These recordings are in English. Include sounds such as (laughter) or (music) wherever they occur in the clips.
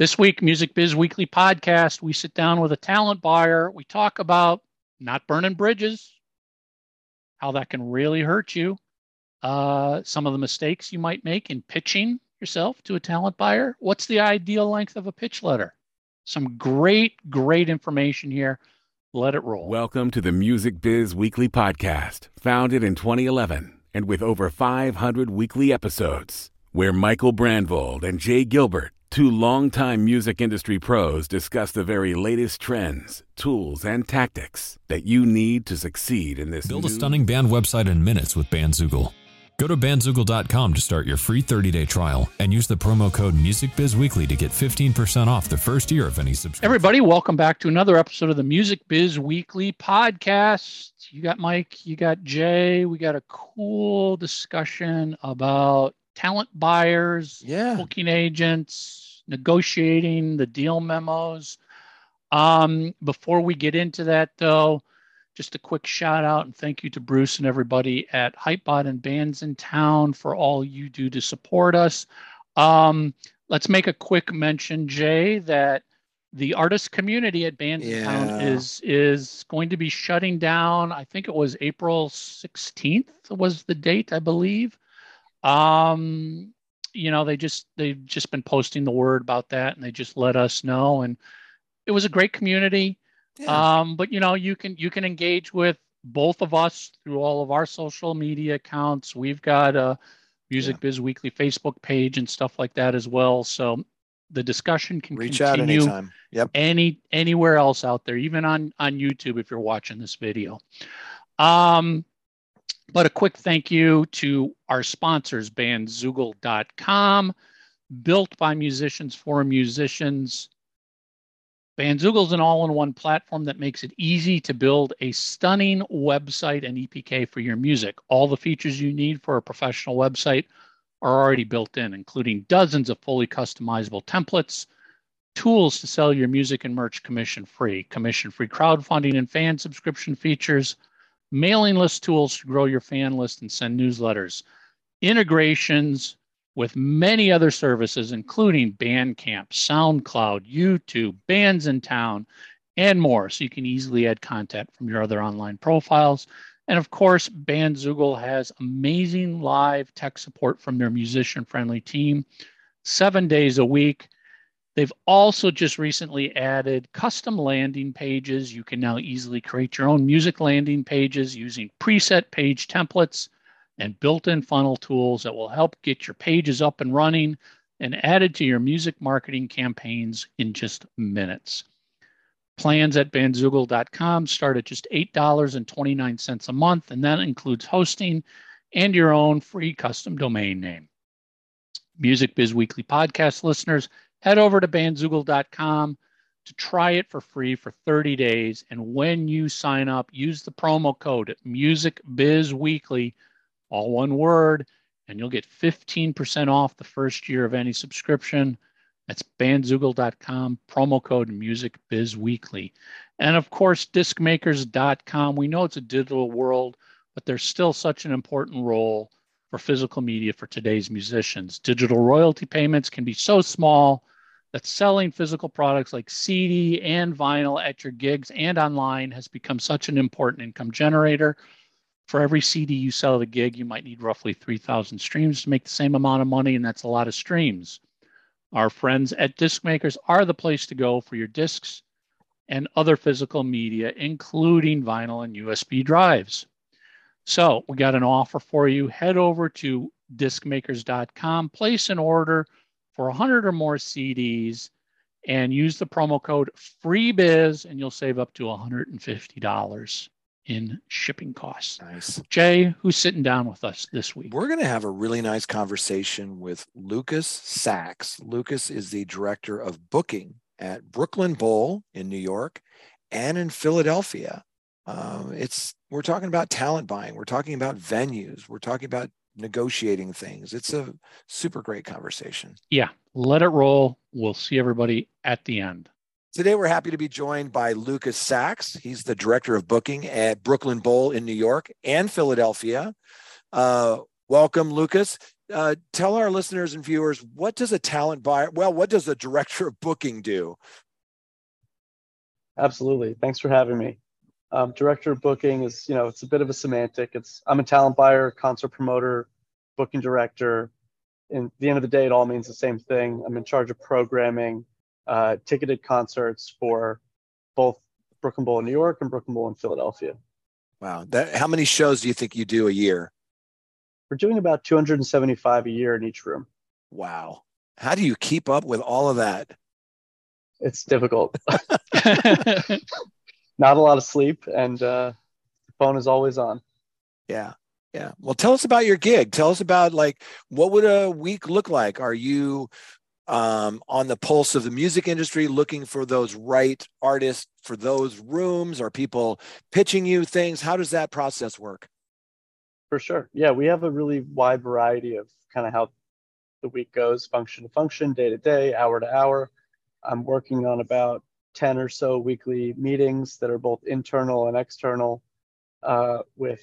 This week, Music Biz Weekly podcast, we sit down with a talent buyer. We talk about not burning bridges, how that can really hurt you, uh, some of the mistakes you might make in pitching yourself to a talent buyer. What's the ideal length of a pitch letter? Some great, great information here. Let it roll. Welcome to the Music Biz Weekly podcast, founded in 2011 and with over 500 weekly episodes, where Michael Brandvold and Jay Gilbert Two longtime music industry pros discuss the very latest trends, tools, and tactics that you need to succeed in this. Build new... a stunning band website in minutes with Bandzoogle. Go to bandzoogle.com to start your free 30-day trial and use the promo code MusicBizWeekly to get 15% off the first year of any subscription. Everybody, welcome back to another episode of the Music Biz Weekly podcast. You got Mike, you got Jay. We got a cool discussion about talent buyers, yeah. booking agents, negotiating the deal memos. Um, before we get into that, though, just a quick shout out and thank you to Bruce and everybody at Hypebot and Bandsintown for all you do to support us. Um, let's make a quick mention, Jay, that the artist community at Bandsintown is is going to be shutting down. I think it was April 16th was the date, I believe. Um, you know, they just they've just been posting the word about that, and they just let us know. And it was a great community. Yeah. Um, but you know, you can you can engage with both of us through all of our social media accounts. We've got a Music Yeah. Biz Weekly Facebook page and stuff like that as well. So the discussion can Reach out continue anytime. Yep. any anywhere else out there, even on on YouTube if you're watching this video. Um, but a quick thank you to our sponsors, bandzoogle.com, built by musicians for musicians. Bandzoogle is an all-in-one platform that makes it easy to build a stunning website and EPK for your music. All the features you need for a professional website are already built in, including dozens of fully customizable templates, tools to sell your music and merch commission free, commission free crowdfunding and fan subscription features, mailing list tools to grow your fan list and send newsletters, integrations with many other services, including Bandcamp, SoundCloud, YouTube, Bandsintown, and more. So you can easily add content from your other online profiles. And of course, Bandzoogle has amazing live tech support from their musician friendly team, seven days a week. They've also just recently added custom landing pages. You can now easily create your own music landing pages using preset page templates and built in funnel tools that will help get your pages up and running and added to your music marketing campaigns in just minutes. Plans at bandzoogle.com start at just $8.29 a month, and that includes hosting and your own free custom domain name. Music Biz Weekly podcast listeners, head over to bandzoogle.com to try it for free for 30 days. And when you sign up, use the promo code Music Biz Weekly, all one word, and you'll get 15% off the first year of any subscription. That's bandzoogle.com, promo code Music Biz Weekly. And of course, discmakers.com. We know it's a digital world, but there's still such an important role for physical media for today's musicians. Digital royalty payments can be so small that selling physical products like CD and vinyl at your gigs and online has become such an important income generator. For every CD you sell at a gig, you might need roughly 3,000 streams to make the same amount of money, and that's a lot of streams. Our friends at Disc Makers are the place to go for your discs and other physical media, including vinyl and USB drives. So we got an offer for you. Head over to discmakers.com, place an order for 100 or more CDs, and use the promo code FREEBIZ, and you'll save up to $150 in shipping costs. Nice. Jay, who's sitting down with us this week? We're going to have a really nice conversation with Lucas Sacks. Lucas is the director of booking at Brooklyn Bowl in New York and in Philadelphia. Um, it's we're talking about talent buying. We're talking about venues. We're talking about negotiating things. It's a super great conversation. Yeah, let it roll. We'll see everybody at the end. Today, we're happy to be joined by Lucas Sacks. He's the director of booking at Brooklyn Bowl in New York and Philadelphia. Uh, welcome, Lucas. uh, tell our listeners and viewers what does a talent buyer? Well, what does a director of booking do? Absolutely. Thanks for having me. Um, director of booking is, you know, it's a bit of a semantic. It's I'm a talent buyer, concert promoter, booking director. In the end of the day, it all means the same thing. I'm in charge of programming uh, ticketed concerts for both Brooklyn Bowl in New York and Brooklyn Bowl in Philadelphia. Wow. That how many shows do you think you do a year? We're doing about 275 a year in each room. Wow. How do you keep up with all of that? It's difficult. (laughs) (laughs) Not a lot of sleep, and uh, the phone is always on. Yeah. Yeah. Well, tell us about your gig. Tell us about like what would a week look like? Are you um, on the pulse of the music industry, looking for those right artists for those rooms? Are people pitching you things? How does that process work? For sure. Yeah, we have a really wide variety of kind of how the week goes, function to function, day to day, hour to hour. I'm working on about 10 or so weekly meetings that are both internal and external uh, with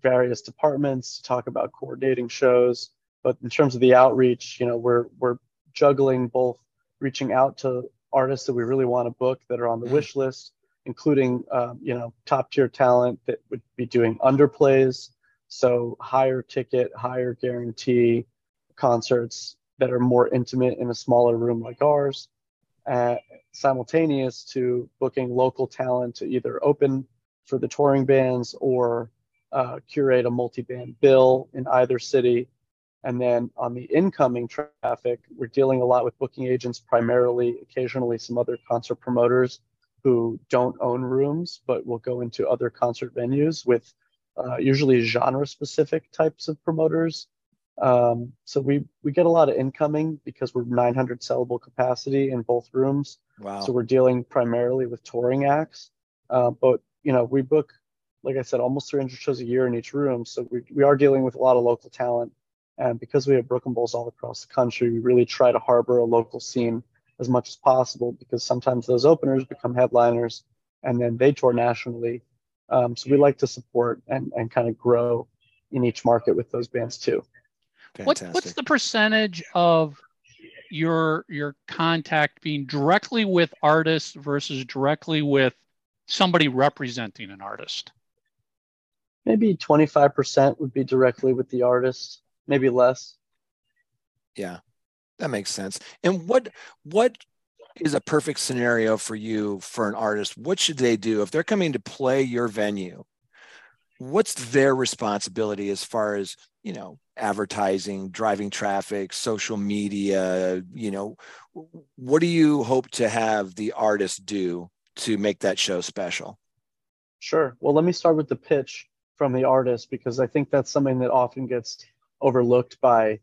various departments to talk about coordinating shows. But in terms of the outreach, you know, we're we're juggling both reaching out to artists that we really want to book that are on the mm-hmm. wish list, including um, you know top tier talent that would be doing underplays, so higher ticket, higher guarantee concerts that are more intimate in a smaller room like ours, uh, simultaneous to booking local talent to either open for the touring bands or uh, curate a multi-band bill in either city and then on the incoming traffic, we're dealing a lot with booking agents, primarily, occasionally some other concert promoters who don't own rooms, but will go into other concert venues with uh, usually genre specific types of promoters. Um, so we, we get a lot of incoming because we're 900 sellable capacity in both rooms. Wow. So we're dealing primarily with touring acts. Uh, but, you know, we book, like I said, almost 300 shows a year in each room. So we, we are dealing with a lot of local talent and because we have Brooklyn Bowls all across the country, we really try to harbor a local scene as much as possible because sometimes those openers become headliners and then they tour nationally. Um, so we like to support and, and kind of grow in each market with those bands too. What, what's the percentage of your your contact being directly with artists versus directly with somebody representing an artist? Maybe 25% would be directly with the artist maybe less. Yeah, that makes sense. And what what is a perfect scenario for you for an artist? What should they do if they're coming to play your venue? What's their responsibility as far as you know advertising, driving traffic, social media? You know, what do you hope to have the artist do to make that show special? Sure. Well, let me start with the pitch from the artist because I think that's something that often gets overlooked by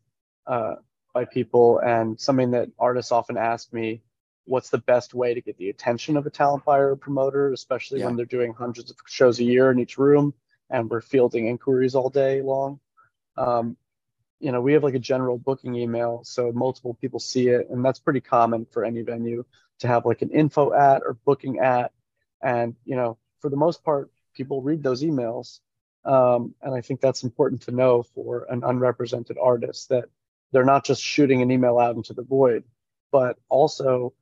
uh, by people and something that artists often ask me what's the best way to get the attention of a talent buyer or promoter especially yeah. when they're doing hundreds of shows a year in each room and we're fielding inquiries all day long. Um, you know we have like a general booking email so multiple people see it and that's pretty common for any venue to have like an info at or booking at. And you know for the most part people read those emails um, and I think that's important to know for an unrepresented artist that they're not just shooting an email out into the void, but also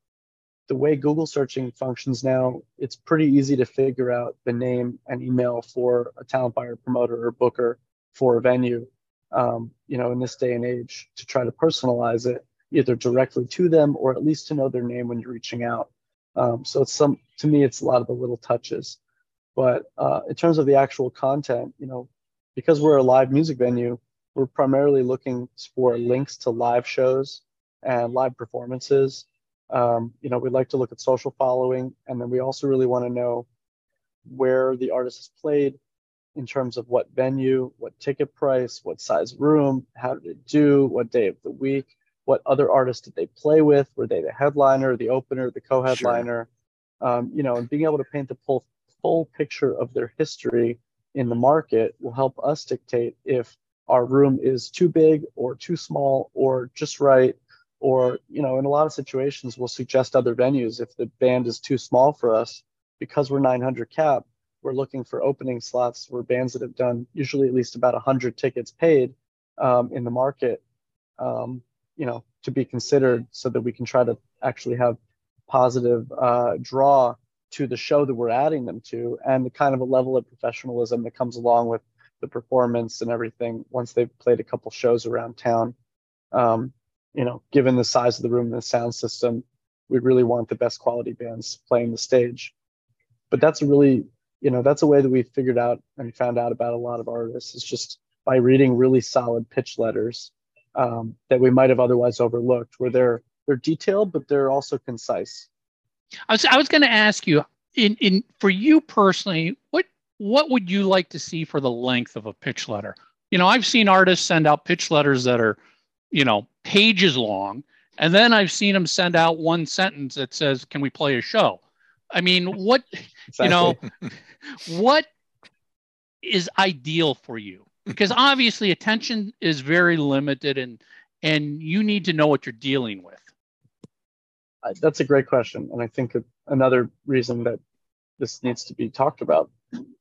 the way Google searching functions now, it's pretty easy to figure out the name and email for a talent buyer, promoter, or booker for a venue. Um, you know, in this day and age, to try to personalize it either directly to them or at least to know their name when you're reaching out. Um, so it's some to me, it's a lot of the little touches. But uh, in terms of the actual content, you know, because we're a live music venue, we're primarily looking for links to live shows and live performances. Um, you know, we like to look at social following, and then we also really want to know where the artist has played in terms of what venue, what ticket price, what size room, how did it do, what day of the week, what other artists did they play with? Were they the headliner, the opener, the co-headliner? Sure. Um, you know, and being able to paint the full full picture of their history in the market will help us dictate if our room is too big or too small or just right or you know in a lot of situations we'll suggest other venues if the band is too small for us because we're 900 cap we're looking for opening slots where bands that have done usually at least about 100 tickets paid um, in the market um, you know, to be considered so that we can try to actually have positive uh, draw to the show that we're adding them to and the kind of a level of professionalism that comes along with the performance and everything once they've played a couple shows around town. Um, you know, given the size of the room and the sound system, we really want the best quality bands playing the stage. But that's a really, you know, that's a way that we figured out and found out about a lot of artists is just by reading really solid pitch letters um, that we might have otherwise overlooked, where they're they're detailed but they're also concise. I was I was going to ask you in in for you personally, what what would you like to see for the length of a pitch letter? You know, I've seen artists send out pitch letters that are, you know, pages long, and then I've seen them send out one sentence that says, "Can we play a show?" I mean, what (laughs) exactly. you know, (laughs) what is ideal for you? Because obviously attention is very limited and and you need to know what you're dealing with. That's a great question, and I think another reason that this needs to be talked about.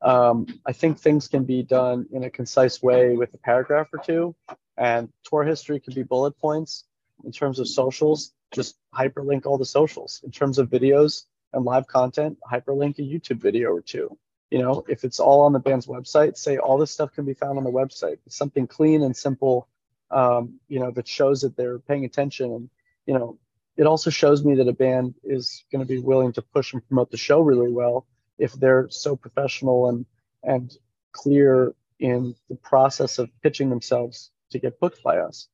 Um, I think things can be done in a concise way with a paragraph or two, and tour history can be bullet points. In terms of socials, just hyperlink all the socials. In terms of videos and live content, hyperlink a YouTube video or two. You know, if it's all on the band's website, say all this stuff can be found on the website. It's something clean and simple, um, you know, that shows that they're paying attention and you know it also shows me that a band is going to be willing to push and promote the show really well if they're so professional and and clear in the process of pitching themselves to get booked by us.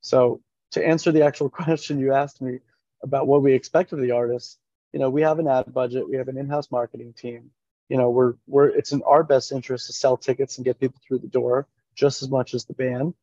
So to answer the actual (laughs) question you asked me about what we expect of the artists, you know, we have an ad budget, we have an in-house marketing team. You know, we're we're it's in our best interest to sell tickets and get people through the door just as much as the band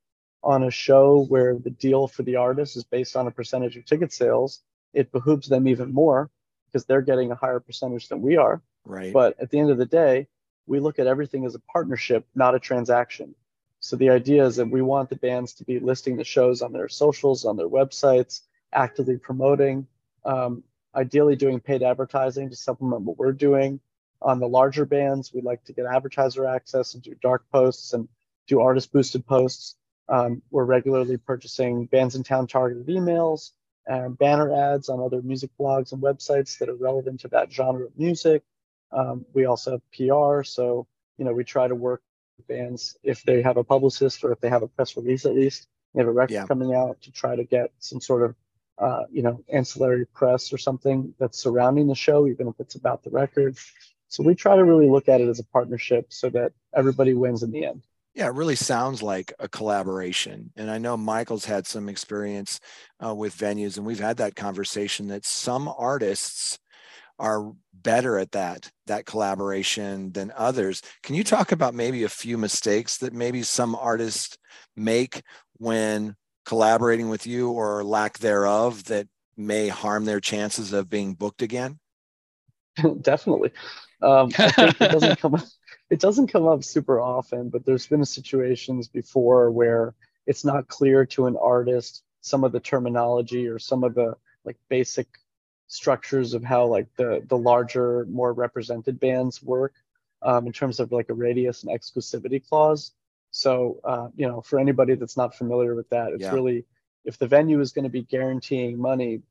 on a show where the deal for the artist is based on a percentage of ticket sales, it behooves them even more because they're getting a higher percentage than we are. Right. But at the end of the day, we look at everything as a partnership, not a transaction. So the idea is that we want the bands to be listing the shows on their socials, on their websites, actively promoting, um, ideally doing paid advertising to supplement what we're doing. On the larger bands, we like to get advertiser access and do dark posts and do artist boosted posts. Um, we're regularly purchasing bandsintown targeted emails and banner ads on other music blogs and websites that are relevant to that genre of music. Um, we also have PR, so you know we try to work bands if they have a publicist or if they have a press release at least. They have a record yeah. coming out to try to get some sort of uh, you know ancillary press or something that's surrounding the show, even if it's about the record. So we try to really look at it as a partnership so that everybody wins in the end. Yeah, it really sounds like a collaboration. And I know Michael's had some experience uh, with venues, and we've had that conversation that some artists are better at that that collaboration than others. Can you talk about maybe a few mistakes that maybe some artists make when collaborating with you or lack thereof that may harm their chances of being booked again? (laughs) Definitely. Um, I think it doesn't (laughs) come it doesn't come up super often, but there's been situations before where it's not clear to an artist some of the terminology or some of the like basic structures of how like the the larger more represented bands work um, in terms of like a radius and exclusivity clause so uh, you know for anybody that's not familiar with that it's yeah. really if the venue is going to be guaranteeing money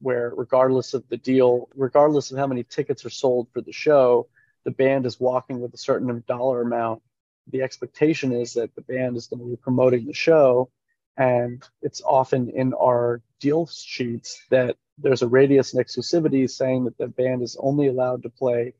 where regardless of the deal regardless of how many tickets are sold for the show the band is walking with a certain dollar amount the expectation is that the band is going to be promoting the show and it's often in our deal sheets that there's a radius and exclusivity saying that the band is only allowed to play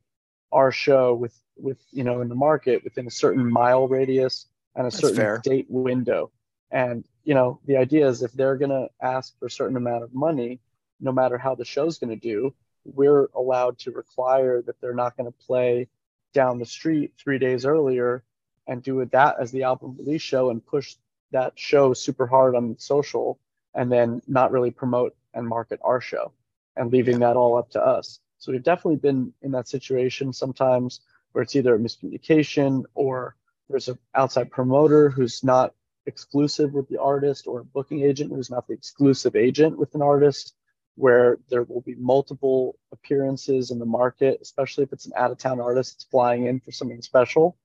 our show with with you know in the market within a certain mile radius and a That's certain fair. date window and you know the idea is if they're going to ask for a certain amount of money no matter how the show's going to do we're allowed to require that they're not going to play down the street three days earlier and do it that as the album release show and push that show super hard on social and then not really promote and market our show and leaving that all up to us. So we've definitely been in that situation sometimes where it's either a miscommunication or there's an outside promoter who's not exclusive with the artist or a booking agent who's not the exclusive agent with an artist where there will be multiple appearances in the market especially if it's an out of town artist that's flying in for something special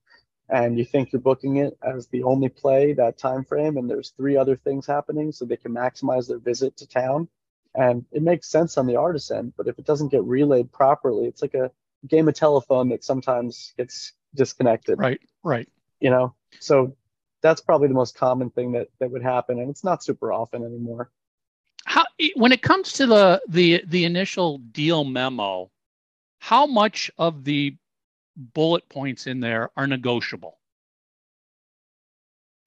and you think you're booking it as the only play that time frame and there's three other things happening so they can maximize their visit to town. And it makes sense on the artist end but if it doesn't get relayed properly it's like a game of telephone that sometimes gets disconnected. Right right. You know? So that's probably the most common thing that that would happen and it's not super often anymore. How when it comes to the the the initial deal memo how much of the bullet points in there are negotiable?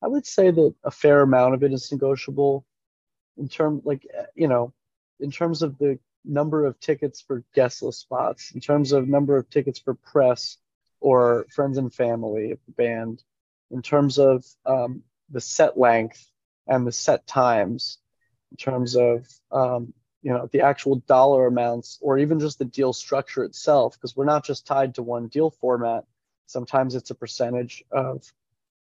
I would say that a fair amount of it is negotiable in terms like you know in terms of the number of tickets for guest list spots in terms of number of tickets for press or friends and family of the band in terms of um, the set length and the set times in terms of um, you know the actual dollar amounts or even just the deal structure itself because we're not just tied to one deal format. Sometimes it's a percentage of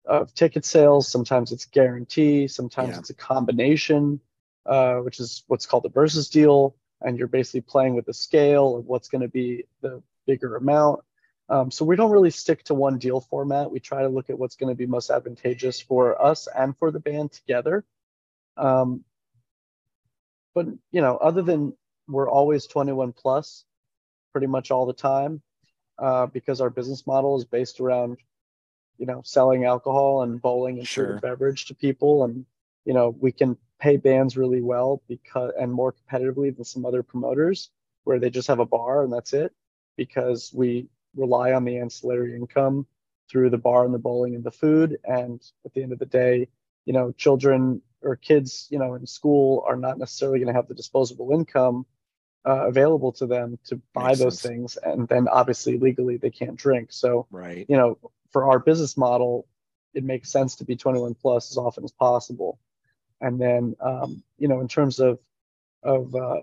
of ticket sales. Sometimes it's guarantee. Sometimes yeah. it's a combination uh, which is what's called a versus deal. And you're basically playing with the scale of what's going to be the bigger amount. Um, so we don't really stick to one deal format. We try to look at what's going to be most advantageous for us and for the band together. Um, but you know, other than we're always 21 plus, pretty much all the time, uh, because our business model is based around, you know, selling alcohol and bowling and sure. food and beverage to people, and you know, we can pay bands really well because and more competitively than some other promoters where they just have a bar and that's it, because we rely on the ancillary income through the bar and the bowling and the food, and at the end of the day, you know, children or kids, you know, in school are not necessarily going to have the disposable income uh, available to them to buy Makes those sense. things, and then obviously legally they can't drink. So, right, you know, for our business model, it makes sense to be 21 plus as often as possible. And then, um, you know, in terms of of uh,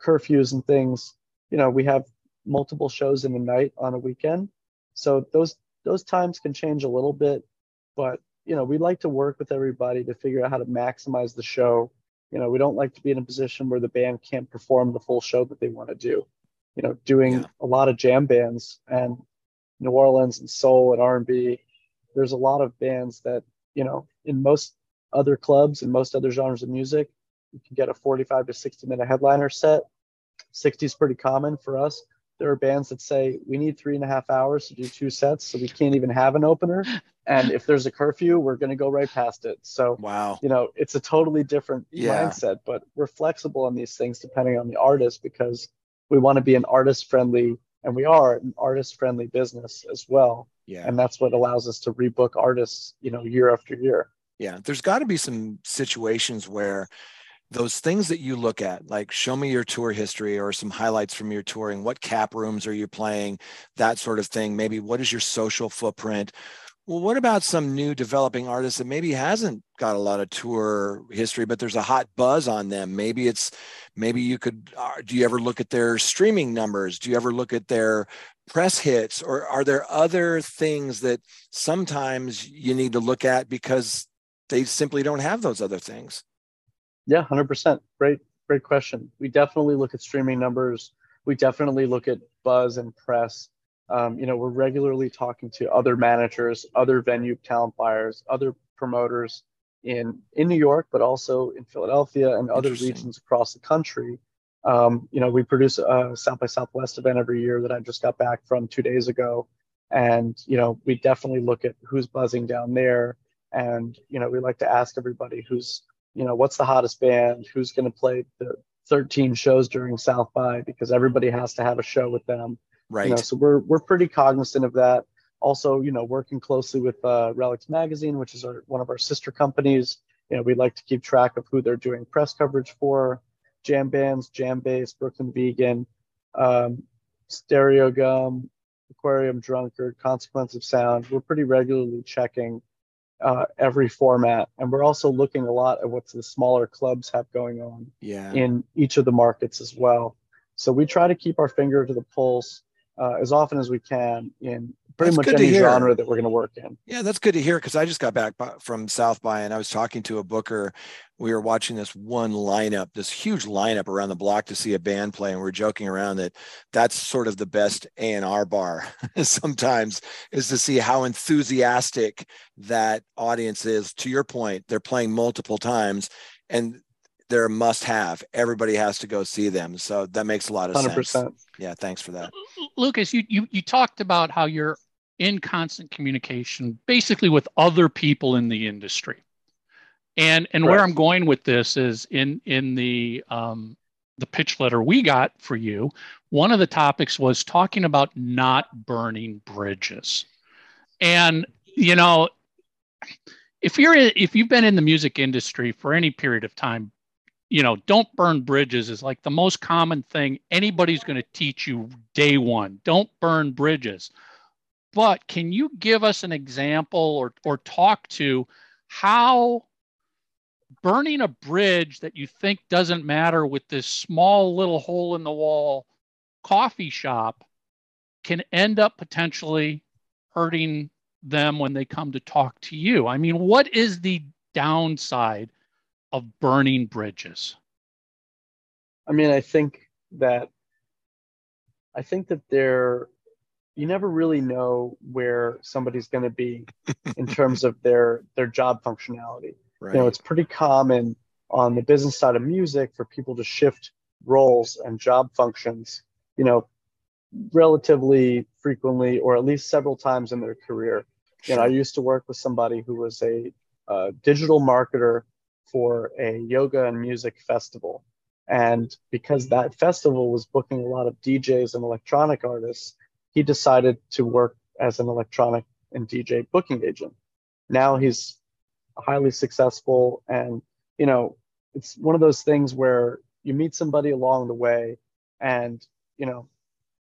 curfews and things, you know, we have multiple shows in the night on a weekend, so those those times can change a little bit, but you know, we like to work with everybody to figure out how to maximize the show. You know, we don't like to be in a position where the band can't perform the full show that they want to do. You know, doing yeah. a lot of jam bands and New Orleans and soul and R&B. There's a lot of bands that, you know, in most other clubs and most other genres of music, you can get a 45 to 60 minute headliner set. 60 is pretty common for us there are bands that say we need three and a half hours to do two sets, so we can't even have an opener. (laughs) And if there's a curfew, we're going to go right past it. So, wow, you know, it's a totally different yeah. mindset, but we're flexible on these things depending on the artist because we want to be an artist friendly, and we are an artist friendly business as well. Yeah. And that's what allows us to rebook artists, you know, year after year. Yeah. There's got to be some situations where those things that you look at, like show me your tour history or some highlights from your touring, what cap rooms are you playing, that sort of thing. Maybe what is your social footprint? Well, what about some new developing artist that maybe hasn't got a lot of tour history, but there's a hot buzz on them? Maybe it's, maybe you could, uh, do you ever look at their streaming numbers? Do you ever look at their press hits? Or are there other things that sometimes you need to look at because they simply don't have those other things? Yeah, 100%. Great, great question. We definitely look at streaming numbers. We definitely look at buzz and press. Um, you know, we're regularly talking to other managers, other venue talent buyers, other promoters in in New York, but also in Philadelphia and other regions across the country. Um, you know, we produce a South by Southwest event every year that I just got back from two days ago, and you know, we definitely look at who's buzzing down there, and you know, we like to ask everybody who's you know, what's the hottest band? Who's going to play the 13 shows during South by? Because everybody has to have a show with them. Right. You know, so we're we're pretty cognizant of that. Also, you know, working closely with uh, Relix Magazine, which is our, one of our sister companies. You know, we like to keep track of who they're doing press coverage for. Jam bands, JamBase, Brooklyn Vegan, um, Stereogum, Aquarium Drunkard, Consequence of Sound. We're pretty regularly checking uh, every format. And we're also looking a lot at what the smaller clubs have going on yeah. in each of the markets as well. So we try to keep our finger to the pulse uh, as often as we can in pretty That's much any genre that we're going to work in. Yeah, that's good to hear because I just got back by- from South by and I was talking to a booker. We were watching this one lineup, this huge lineup around the block to see a band play, and we are joking around that that's sort of the best A and R bar (laughs) sometimes is to see how enthusiastic that audience is. To your point, they're playing multiple times, and they're a must-have. Everybody has to go see them, so that makes a lot of Hundred sense. Yeah, thanks for that. Lucas, you, you you talked about how you're in constant communication, basically with other people in the industry, and and where I'm going with this is in in the um, the pitch letter we got for you. One of the topics was talking about not burning bridges, and you know, if you're if you've been in the music industry for any period of time, you know, don't burn bridges is like the most common thing anybody's going to teach you day one. Don't burn bridges. But can you give us an example or, or talk to how burning a bridge that you think doesn't matter with this small little hole in the wall coffee shop can end up potentially hurting them when they come to talk to you? I mean, what is the downside of burning bridges? I mean, I think that I think that they're you never really know where somebody's going to be (laughs) in terms of their their job functionality. Right. You know, it's pretty common on the business side of music for people to shift roles and job functions, you know, relatively frequently or at least several times in their career. You know, I used to work with somebody who was a uh, digital marketer for a yoga and music festival. And because that festival was booking a lot of DJs and electronic artists, he decided to work as an electronic and DJ booking agent. Now he's highly successful and you know it's one of those things where you meet somebody along the way and you know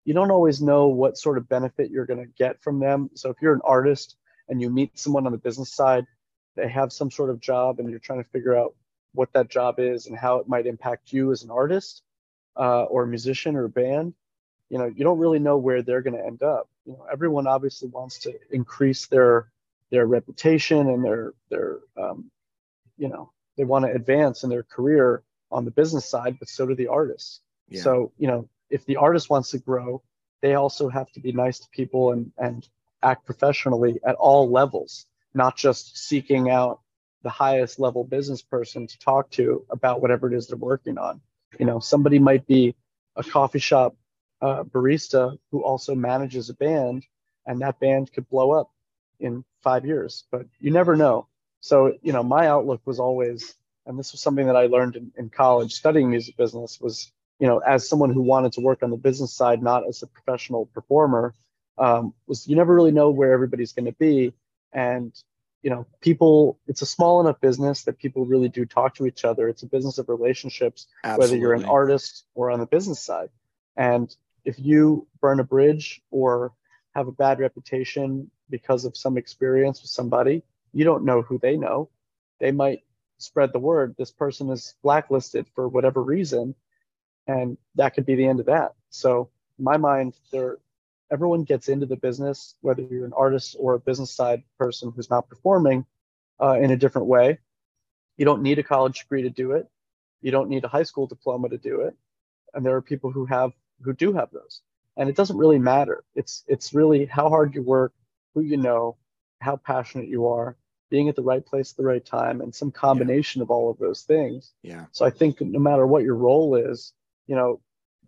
you don't always know what sort of benefit you're going to get from them so if you're an artist and you meet someone on the business side they have some sort of job and you're trying to figure out what that job is and how it might impact you as an artist uh, or a musician or a band you know you don't really know where they're going to end up. You know everyone obviously wants to increase their their reputation and their their um, you know they want to advance in their career on the business side but so do the artists. Yeah. so you know if the artist wants to grow they also have to be nice to people and and act professionally at all levels not just seeking out the highest level business person to talk to about whatever it is they're working on you know somebody might be a coffee shop uh, barista who also manages a band and that band could blow up in five years, but you never know. So, you know, my outlook was always, and this was something that I learned in, in college studying music business was, you know, as someone who wanted to work on the business side, not as a professional performer, um, was you never really know where everybody's going to be. And, you know, people, it's a small enough business that people really do talk to each other. It's a business of relationships, whether you're an artist or on the business side. And if you burn a bridge or have a bad reputation because of some experience with somebody, you don't know who they know. They might spread the word. This person is blacklisted for whatever reason, and that could be the end of that. So, in my mind, there, everyone gets into the business, whether you're an artist or a business side person who's not performing, uh, in a different way. You don't need a college degree to do it. You don't need a high school diploma to do it. And there are people who have who do have those and it doesn't really matter it's it's really how hard you work who you know how passionate you are being at the right place at the right time and some combination of all of those things Yeah. so i think no matter what your role is you know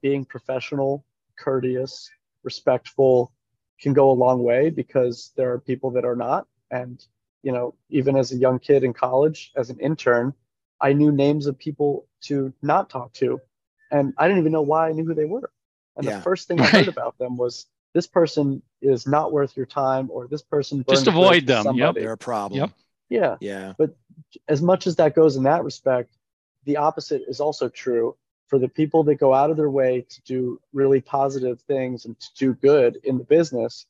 being professional courteous respectful can go a long way because there are people that are not and you know even as a young kid in college as an intern i knew names of people to not talk to and i didn't even know why i knew who they were and Yeah. the first thing I heard about them was this person is not worth your time, or this person Just burned a bridge avoid with them, yep. They're a problem. Yep. Yeah, Yeah. But as much as that goes in that respect, the opposite is also true for the people that go out of their way to do really positive things and to do good in the business.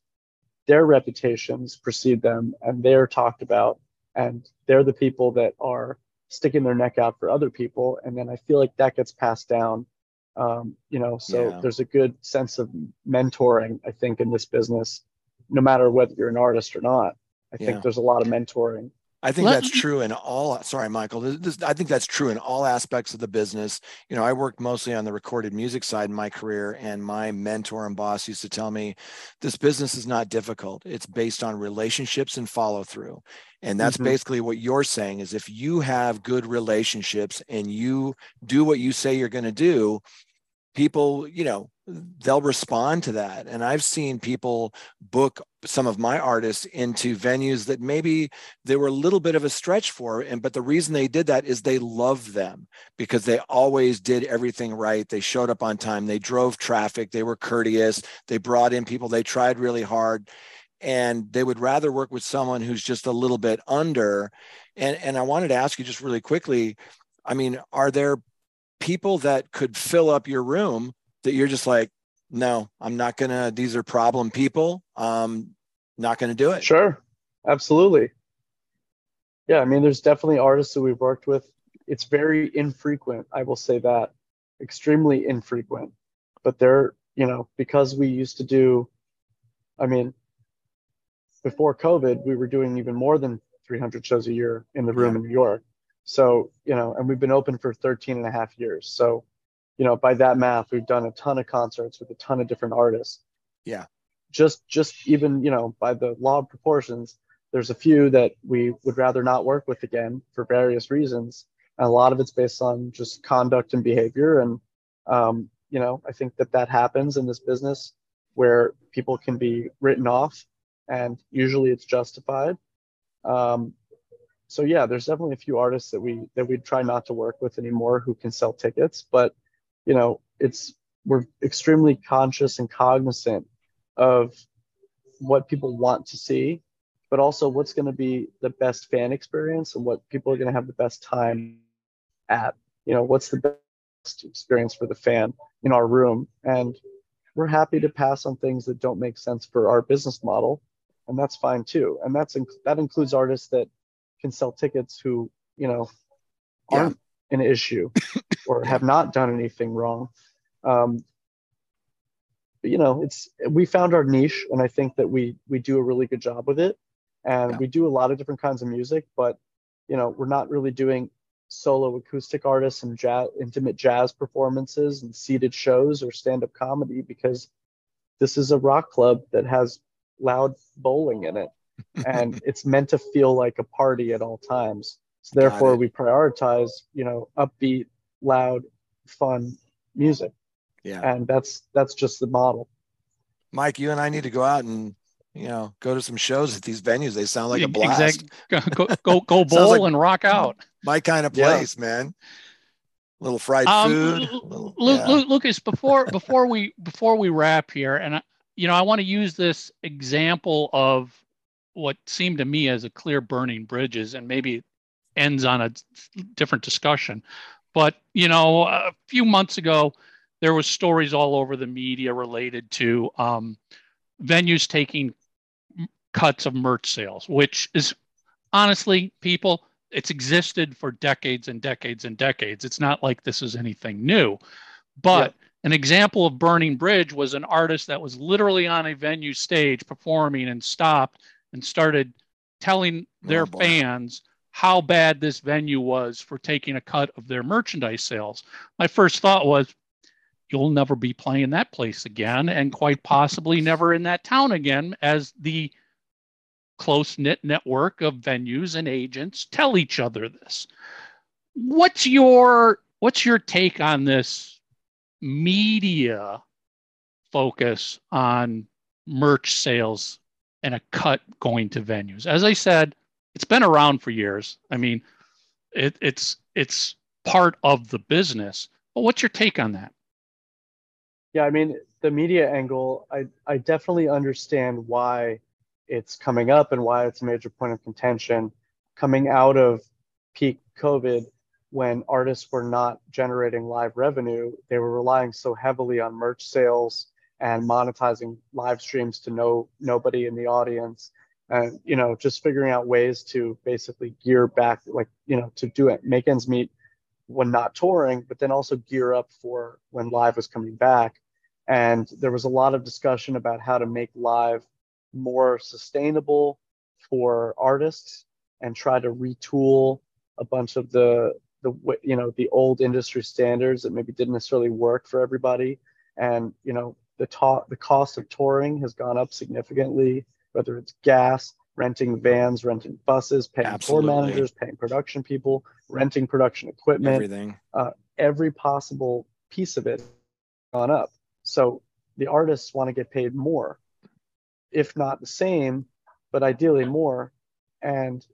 Their reputations precede them, and they're talked about, and they're the people that are sticking their neck out for other people. And then I feel like that gets passed down um, you know so Yeah. there's a good sense of mentoring i think in this business no matter whether you're an artist or not. I Yeah. think there's a lot of mentoring. I think Let that's me- true in all. Sorry, Michael. This, this- I think that's true in all aspects of the business. You know, I worked mostly on the recorded music side in my career, and my mentor and boss used to tell me, "This business is not difficult. It's based on relationships and follow through." And that's Mhm. basically what you're saying: is if you have good relationships and you do what you say you're going to do, people, you know, they'll respond to that. And I've seen people book some of my artists into venues that maybe they were a little bit of a stretch for and but the reason they did that is they love them because they always did everything right. They showed up on time. They drove traffic. They were courteous. They brought in people. They tried really hard. And they would rather work with someone who's just a little bit under. And and I wanted to ask you just really quickly I mean are there people that could fill up your room that you're just like no i'm not gonna these are problem people um not gonna do it Sure, absolutely. Yeah, I mean, there's definitely artists that we've worked with. It's very infrequent, I will say that, extremely infrequent. But they're, you know, because we used to do, I mean, before COVID, we were doing even more than 300 shows a year in the room in New York. So, you know, and we've been open for 13 and a half years. So, you know, by that math, we've done a ton of concerts with a ton of different artists. Yeah. Just, just even, you know, by the law of proportions, there's a few that we would rather not work with again for various reasons. And a lot of it's based on just conduct and behavior. And, um, you know, I think that that happens in this business where people can be written off and usually it's justified. Um, so yeah, there's definitely a few artists that we that we try not to work with anymore who can sell tickets, but you know, it's we're extremely conscious and cognizant of what people want to see, but also what's going to be the best fan experience and what people are going to have the best time at. You know, what's the best experience for the fan in our room, and we're happy to pass on things that don't make sense for our business model, and that's fine too. And that's that includes artists that can sell tickets who you know aren't an issue or have not done anything wrong. Um, but, you know, it's we found our niche, and I think that we we do a really good job with it, and Yeah. we do a lot of different kinds of music. But you know, we're not really doing solo acoustic artists and jazz, intimate jazz performances and seated shows or stand-up comedy because this is a rock club that has loud bowling in it and (laughs) it's meant to feel like a party at all times. So therefore, we prioritize, you know, upbeat, loud, fun music, yeah and that's that's just the model. mike you and i need to go out and you know go to some shows at these venues they sound like a blast Exact- Go, go, go (laughs) bowl like- and rock out. my kind of Yeah. place man little fried Um, food Lu- little- Lu- yeah. Lu- Lucas, before before we before we wrap here, and I, you know, I want to use this example of what seemed to me as a clear burning bridges, and maybe ends on a different discussion. But you know, a few months ago, there was stories all over the media related to um, venues taking cuts of merch sales, which is honestly, people, it's existed for decades and decades and decades. It's not like this is anything new. But an example of Burning Bridge was an artist that was literally on a venue stage performing and stopped and started telling their Oh, fans how bad this venue was for taking a cut of their merchandise sales. My first thought was, you'll never be playing that place again, and quite possibly never in that town again, as the close knit network of venues and agents tell each other this. What's your what's your take on this media focus on merch sales and a cut going to venues? As I said, it's been around for years. I mean, it, it's it's part of the business. But what's your take on that? Yeah, I mean, the media angle, I I definitely understand why it's coming up and why it's a major point of contention coming out of peak COVID when artists were not generating live revenue. They were relying so heavily on merch sales and monetizing live streams to no nobody in the audience and you know just figuring out ways to basically gear back like you know to do it make ends meet when not touring but then also gear up for when live was coming back. And there was a lot of discussion about how to make live more sustainable for artists and try to retool a bunch of the the you know the old industry standards that maybe didn't necessarily work for everybody. And you know the ta- the cost of touring has gone up significantly whether it's gas renting vans renting buses paying Absolutely. tour managers paying production people renting production equipment. Everything. Uh, every possible piece of it gone up. So the artists want to get paid more if not the same but ideally more. And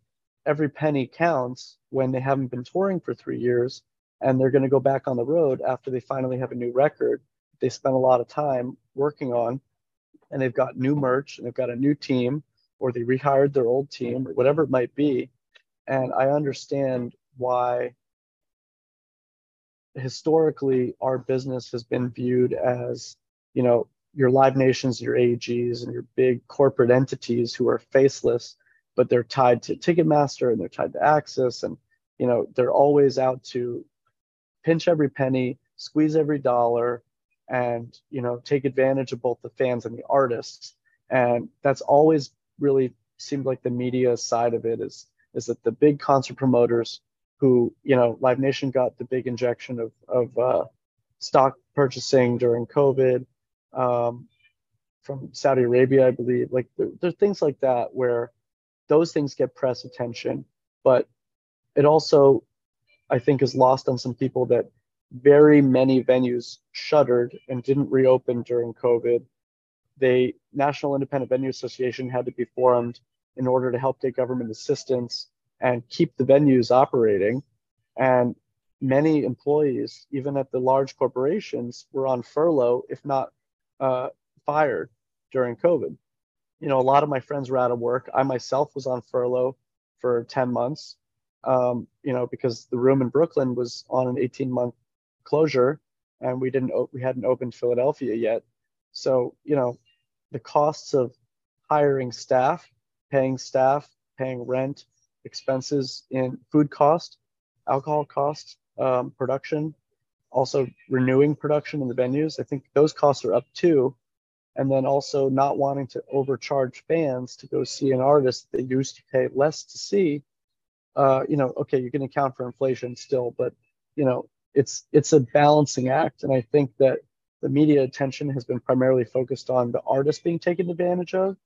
every penny counts when they haven't been touring for three years and they're going to go back on the road after they finally have a new record they spent a lot of time working on and they've got new merch and they've got a new team or they rehired their old team or whatever it might be. And i understand why historically our business has been viewed as you know your live nations your AEGs and your big corporate entities who are faceless but they're tied to Ticketmaster and they're tied to AXS, and you know they're always out to pinch every penny, squeeze every dollar, and you know take advantage of both the fans and the artists. And that's always really seemed like the media side of it is is that the big concert promoters who you know Live Nation got the big injection of of uh, stock purchasing during COVID. Um, from Saudi Arabia, I believe. Like there, there, are things like that where those things get press attention, but it also, I think, is lost on some people that very many venues shuttered and didn't reopen during COVID. The National Independent Venue Association had to be formed in order to help get government assistance and keep the venues operating. And many employees, even at the large corporations, were on furlough, if not uh, fired during COVID you know, a lot of my friends were out of work. I myself was on furlough for 10 months, um, you know, because the room in Brooklyn was on an 18 month closure and we didn't, we hadn't opened Philadelphia yet. So, you know, the costs of hiring staff, paying staff, paying rent, expenses in food cost, alcohol cost, um, production, also renewing production in the venues. I think those costs are up too and then also not wanting to overcharge fans to go see an artist they used to pay less to see uh, you know okay you can account for inflation still but you know it's it's a balancing act and i think that the media attention has been primarily focused on the artist being taken advantage of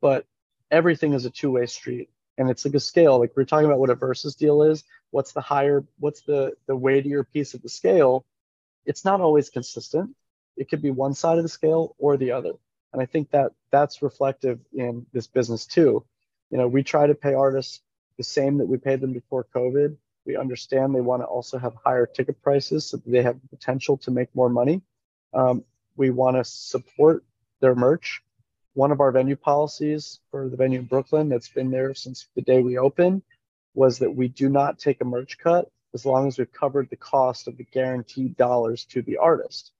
but everything is a two-way street and it's like a scale like we're talking about what a versus deal is what's the higher what's the the weightier piece of the scale it's not always consistent it could be one side of the scale or the other. And I think that that's reflective in this business too. You know, we try to pay artists the same that we paid them before COVID. We understand they want to also have higher ticket prices so they have the potential to make more money. Um, we want to support their merch. One of our venue policies for the venue in Brooklyn that's been there since the day we opened was that we do not take a merch cut as long as we've covered the cost of the guaranteed dollars to the artist.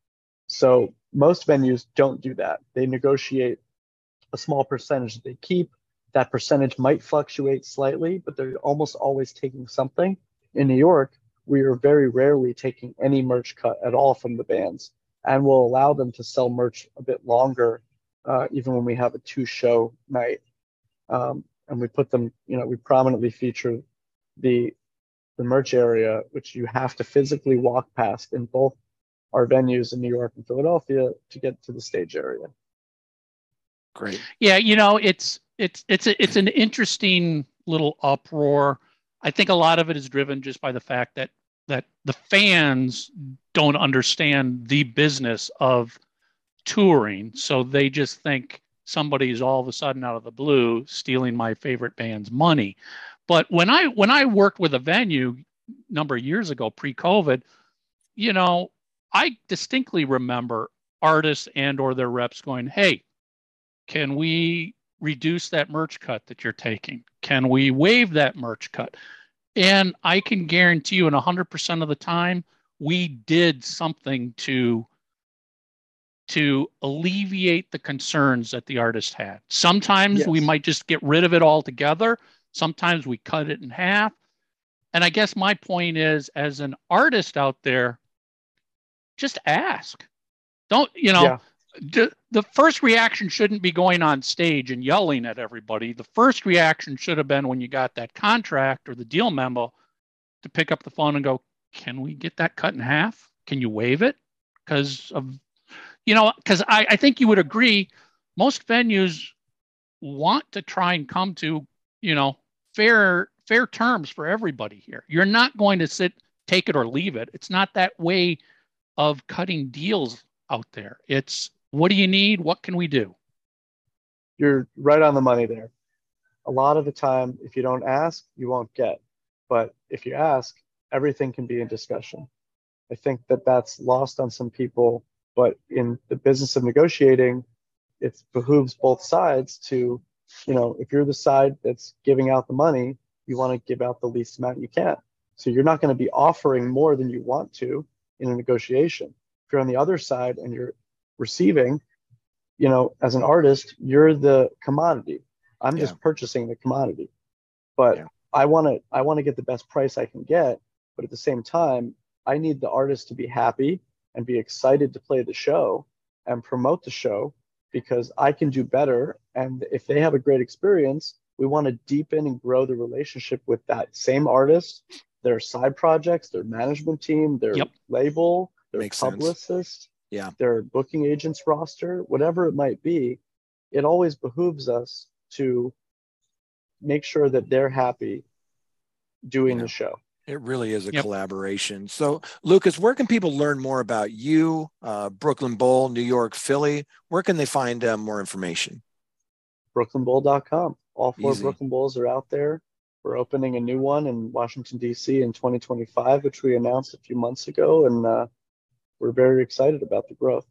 So most venues don't do that. They negotiate a small percentage that they keep. That percentage might fluctuate slightly, but they're almost always taking something. In New York, we are very rarely taking any merch cut at all from the bands and will allow them to sell merch a bit longer, uh, even when we have a two show night. Um, and we put them, you know, we prominently feature the the merch area, which you have to physically walk past in both our venues in New York and Philadelphia to get to the stage area. Great. Yeah, you know, it's it's it's a, it's an interesting little uproar. I think a lot of it is driven just by the fact that that the fans don't understand the business of touring, so they just think somebody's all of a sudden out of the blue stealing my favorite band's money. But when I when I worked with a venue number of years ago pre-COVID, you know, I distinctly remember artists and or their reps going, "Hey, can we reduce that merch cut that you're taking? Can we waive that merch cut?" And I can guarantee you, in 100% of the time, we did something to to alleviate the concerns that the artist had. Sometimes yes. we might just get rid of it altogether. Sometimes we cut it in half. And I guess my point is, as an artist out there, just ask. Don't, you know, the, the first reaction shouldn't be going on stage and yelling at everybody. The first reaction should have been when you got that contract or the deal memo to pick up the phone and go, Can we get that cut in half? Can you waive it? Because of, you know, because I, I think you would agree, most venues want to try and come to, you know, fair fair terms for everybody here. You're not going to sit, take it or leave it. It's not that way of cutting deals out there. It's what do you need? What can we do? You're right on the money there. A lot of the time, if you don't ask, you won't get. But if you ask, everything can be in discussion. I think that that's lost on some people. But in the business of negotiating, it behooves both sides to, you know, if you're the side that's giving out the money, you want to give out the least amount you can. So you're not going to be offering more than you want to in a negotiation. If you're on the other side and you're receiving, you know, as an artist, you're the commodity. I'm yeah. just purchasing the commodity. But yeah. I want to I want to get the best price I can get, but at the same time, I need the artist to be happy and be excited to play the show and promote the show because I can do better and if they have a great experience, we want to deepen and grow the relationship with that same artist, their side projects, their management team, their yep. label, their Makes publicist. Sense yeah. their booking agents roster whatever it might be it always behooves us to make sure that they're happy doing yeah. the show. It really is a yep. collaboration. So lucas where can people learn more about you uh, brooklyn bowl new york philly? Where can they find uh, more information? Brooklynbowl.com all four Easy. brooklyn bowls are out there. We're opening a new one in washington d.c in 2025 which we announced a few months ago and uh, we're very excited about the growth.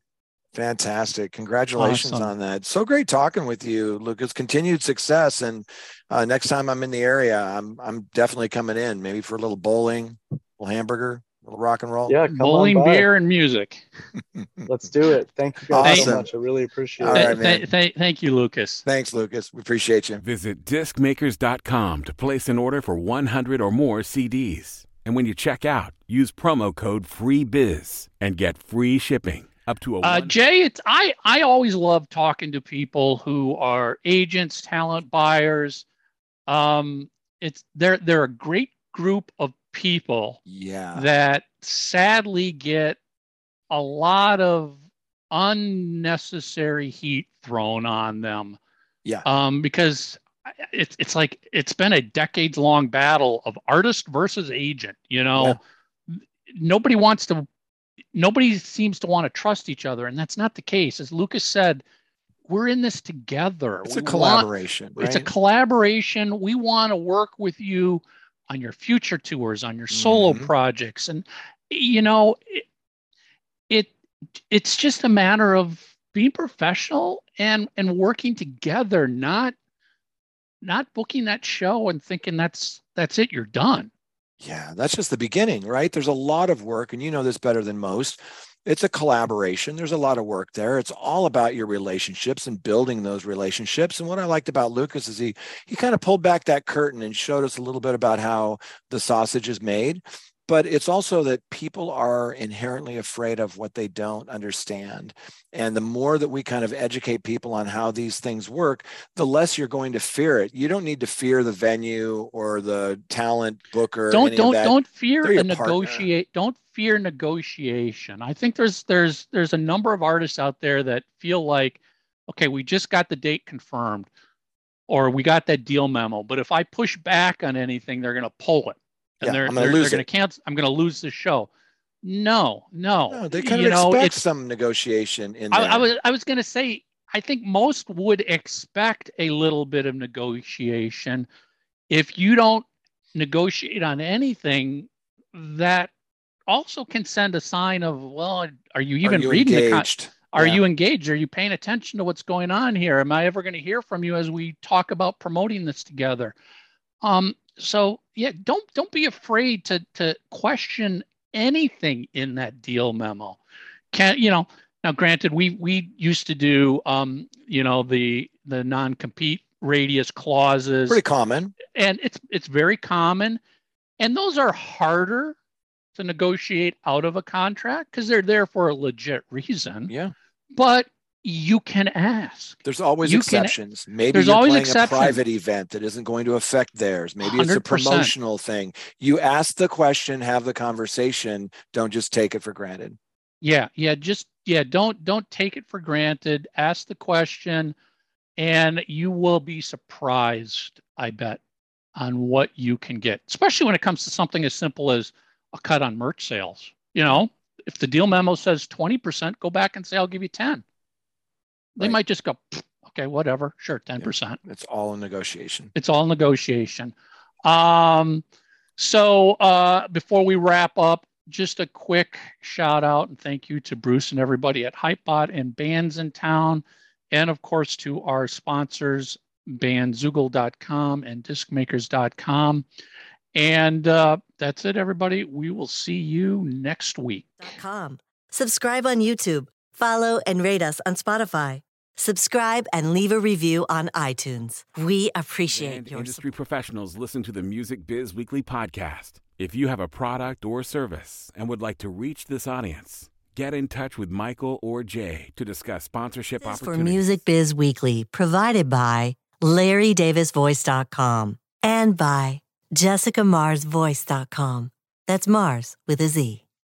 Fantastic. Congratulations awesome. on that. So great talking with you, Lucas. Continued success. And uh, next time I'm in the area, I'm I'm definitely coming in, maybe for a little bowling, a little hamburger, a little rock and roll. Yeah, bowling, beer, and music. (laughs) Let's do it. Thank you guys awesome. so much. I really appreciate All it. Right, th- th- thank you, Lucas. Thanks, Lucas. We appreciate you. Visit discmakers.com to place an order for 100 or more CDs. And when you check out, use promo code FREEBIZ and get free shipping up to a uh, Jay, it's I I always love talking to people who are agents, talent buyers. Um, it's they're they're a great group of people. Yeah. That sadly get a lot of unnecessary heat thrown on them. Yeah. Um, because it's it's like it's been a decades long battle of artist versus agent you know yeah. nobody wants to nobody seems to want to trust each other and that's not the case as lucas said we're in this together it's we a collaboration want, right? it's a collaboration we want to work with you on your future tours on your solo mm-hmm. projects and you know it, it it's just a matter of being professional and and working together not not booking that show and thinking that's that's it you're done. Yeah that's just the beginning right? There's a lot of work and you know this better than most. It's a collaboration. There's a lot of work there. It's all about your relationships and building those relationships. And what i liked about lucas is he he kind of pulled back that curtain and showed us a little bit about how the sausage is made but it's also that people are inherently afraid of what they don't understand. And the more that we kind of educate people on how these things work, the less you're going to fear it. You don't need to fear the venue or the talent booker. Don't don't don't fear a negotiate. Don't fear negotiation. I think there's there's there's a number of artists out there that feel like, okay, we just got the date confirmed, or we got that deal memo. But if I push back on anything, they're going to pull it and yeah, they're, I'm gonna they're, going to cancel. I'm going to lose the show. No, no. no they kind of know, expect some negotiation in there. I, I was I was going to say I think most would expect a little bit of negotiation. If you don't negotiate on anything, that also can send a sign of well, are you even are you reading engaged? the con- are yeah. you engaged? Are you paying attention to what's going on here? Am I ever going to hear from you as we talk about promoting this together? Um, so yeah, don't don't be afraid to to question anything in that deal memo. Can you know? Now, granted, we we used to do um, you know the the non compete radius clauses. Pretty common, and it's it's very common, and those are harder to negotiate out of a contract because they're there for a legit reason. Yeah. But you can ask. There's always You can- exceptions. Maybe There's you're always playing exceptions. a private event that isn't going to affect theirs. Maybe it's a promotional thing. You ask the question, have the conversation. Don't just take it for granted. Yeah, yeah, just yeah, don't don't take it for granted. Ask the question and you will be surprised, I bet, on what you can get, especially when it comes to something as simple as a cut on merch sales. You know, if the deal memo says 20%, go back and say I'll give you 10. They Right. might just go, okay, whatever, sure, 10%. It's all a negotiation. It's all negotiation. Um, so uh, before we wrap up, just a quick shout out and thank you to Bruce and everybody at Hypebot and Bandsintown, and of course to our sponsors, bandzoogle.com and discmakers.com. And uh, that's it, everybody. We will see you next week. com. Subscribe on YouTube. Follow and rate us on Spotify. Subscribe and leave a review on iTunes. We appreciate And your industry professionals listen to the Music Biz Weekly podcast. If you have a product or service and would like to reach this audience, get in touch with Michael or Jay to discuss sponsorship This is for. Music Biz Weekly, provided by LarryDavisVoice.com and by JessicaMarzVoice.com. That's Mars with a Z.